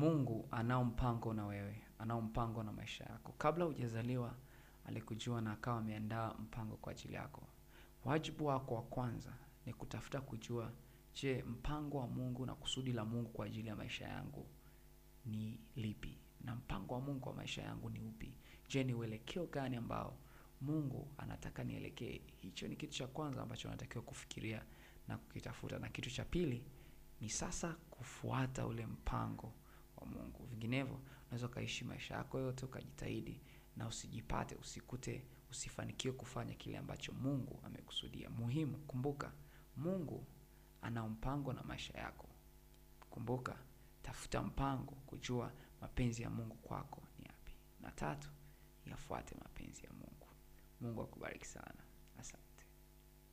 Mungu anao mpango na wewe, anao mpango na maisha yako. Kabla hujazaliwa alikujua na akawa ameandaa mpango kwa ajili yako. Wajibu wako wa kwanza ni kutafuta kujua, je, mpango wa Mungu na kusudi la Mungu kwa ajili ya maisha yangu ni lipi? Na mpango wa Mungu kwa maisha yangu ni upi? Je, ni uelekeo gani ambao Mungu anataka nielekee? Hicho ni kitu cha kwanza ambacho natakiwa kufikiria na kukitafuta, na kitu cha pili ni sasa kufuata ule mpango wa Mungu. Vinginevyo unaweza ukaishi maisha yako yote ukajitahidi na usijipate, usikute, usifanikiwe kufanya kile ambacho Mungu amekusudia. Muhimu, kumbuka Mungu ana mpango na maisha yako. Kumbuka, tafuta mpango kujua mapenzi ya Mungu kwako ni yapi, na tatu, yafuate mapenzi ya Mungu. Mungu akubariki sana.